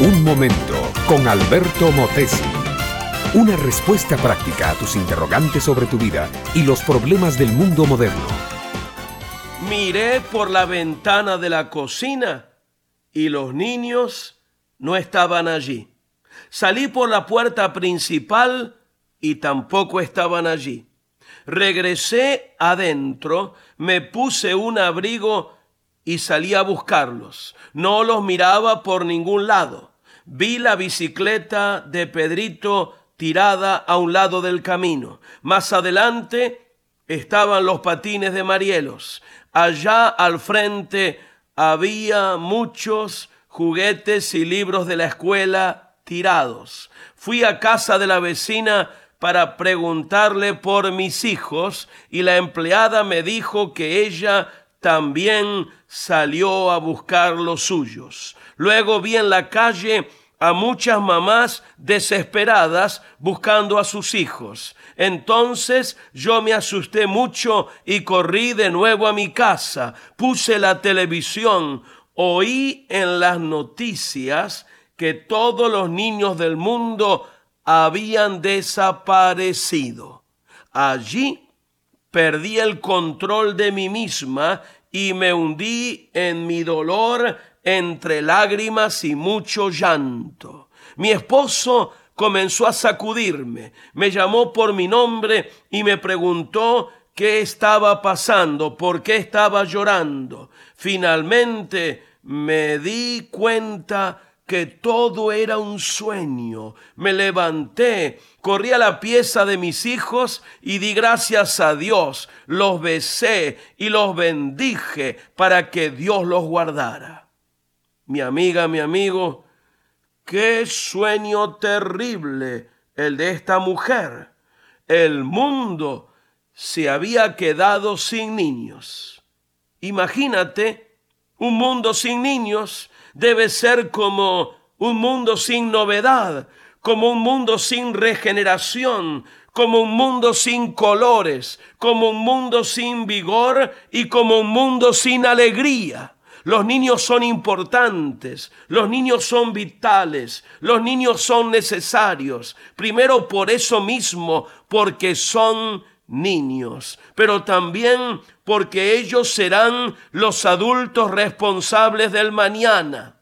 Un momento con Alberto Motesi. Una respuesta práctica a tus interrogantes sobre tu vida y los problemas del mundo moderno. Miré por la ventana de la cocina y los niños no estaban allí. Salí por la puerta principal y tampoco estaban allí. Regresé adentro, me puse un abrigo y salí a buscarlos. No los miraba por ningún lado. Vi la bicicleta de Pedrito tirada a un lado del camino. Más adelante estaban los patines de Marielos. Allá al frente había muchos juguetes y libros de la escuela tirados. Fui a casa de la vecina para preguntarle por mis hijos y la empleada me dijo que ella también salió a buscar los suyos. Luego vi en la calle a muchas mamás desesperadas buscando a sus hijos. Entonces yo me asusté mucho y corrí de nuevo a mi casa. Puse la televisión, oí en las noticias que todos los niños del mundo habían desaparecido. Allí perdí el control de mí misma y me hundí en mi dolor entre lágrimas y mucho llanto. Mi esposo comenzó a sacudirme, me llamó por mi nombre y me preguntó qué estaba pasando, por qué estaba llorando. Finalmente me di cuenta que todo era un sueño. Me levanté, corrí a la pieza de mis hijos y di gracias a Dios. Los besé y los bendije para que Dios los guardara. Mi amiga, mi amigo, qué sueño terrible el de esta mujer. El mundo se había quedado sin niños. Imagínate un mundo sin niños debe ser como un mundo sin novedad, como un mundo sin regeneración, como un mundo sin colores, como un mundo sin vigor y como un mundo sin alegría. Los niños son importantes, los niños son vitales, los niños son necesarios. Primero por eso mismo, porque son niños, pero también porque ellos serán los adultos responsables del mañana.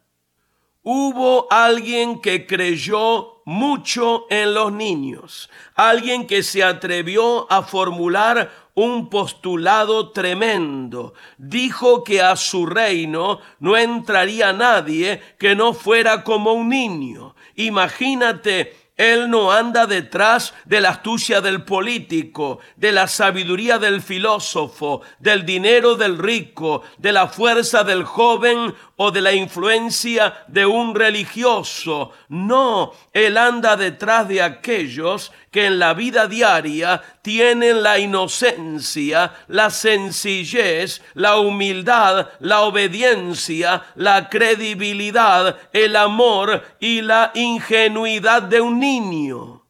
Hubo alguien que creyó mucho en los niños, alguien que se atrevió a formular un postulado tremendo. Dijo que a su reino no entraría nadie que no fuera como un niño. Imagínate él no anda detrás de la astucia del político, de la sabiduría del filósofo, del dinero del rico, de la fuerza del joven o de la influencia de un religioso. No, Él anda detrás de aquellos que en la vida diaria tienen la inocencia, la sencillez, la humildad, la obediencia, la credibilidad, el amor y la ingenuidad de un niño.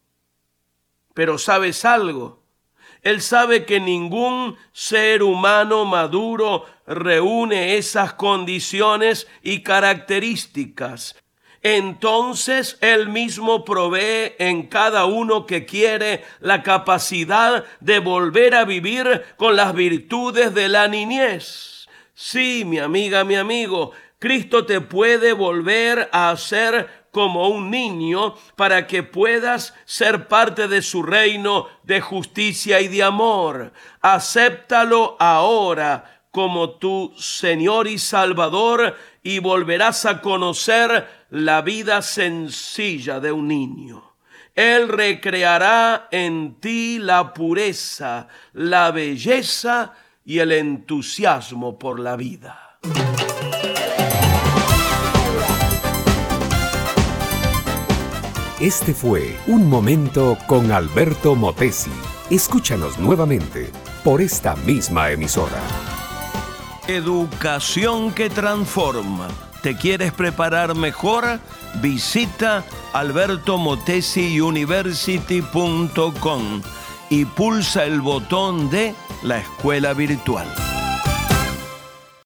Pero sabes algo, él sabe que ningún ser humano maduro reúne esas condiciones y características entonces Él mismo provee en cada uno que quiere la capacidad de volver a vivir con las virtudes de la niñez. Sí, mi amiga, mi amigo, Cristo te puede volver a hacer como un niño para que puedas ser parte de su reino de justicia y de amor. Acéptalo ahora como tu Señor y Salvador y volverás a conocer la vida sencilla de un niño. Él recreará en ti la pureza, la belleza y el entusiasmo por la vida. Este fue Un Momento con Alberto Motesi. Escúchanos nuevamente por esta misma emisora. Educación que transforma. ¿Te quieres preparar mejor? Visita albertomotesiuniversity.com y pulsa el botón de la escuela virtual.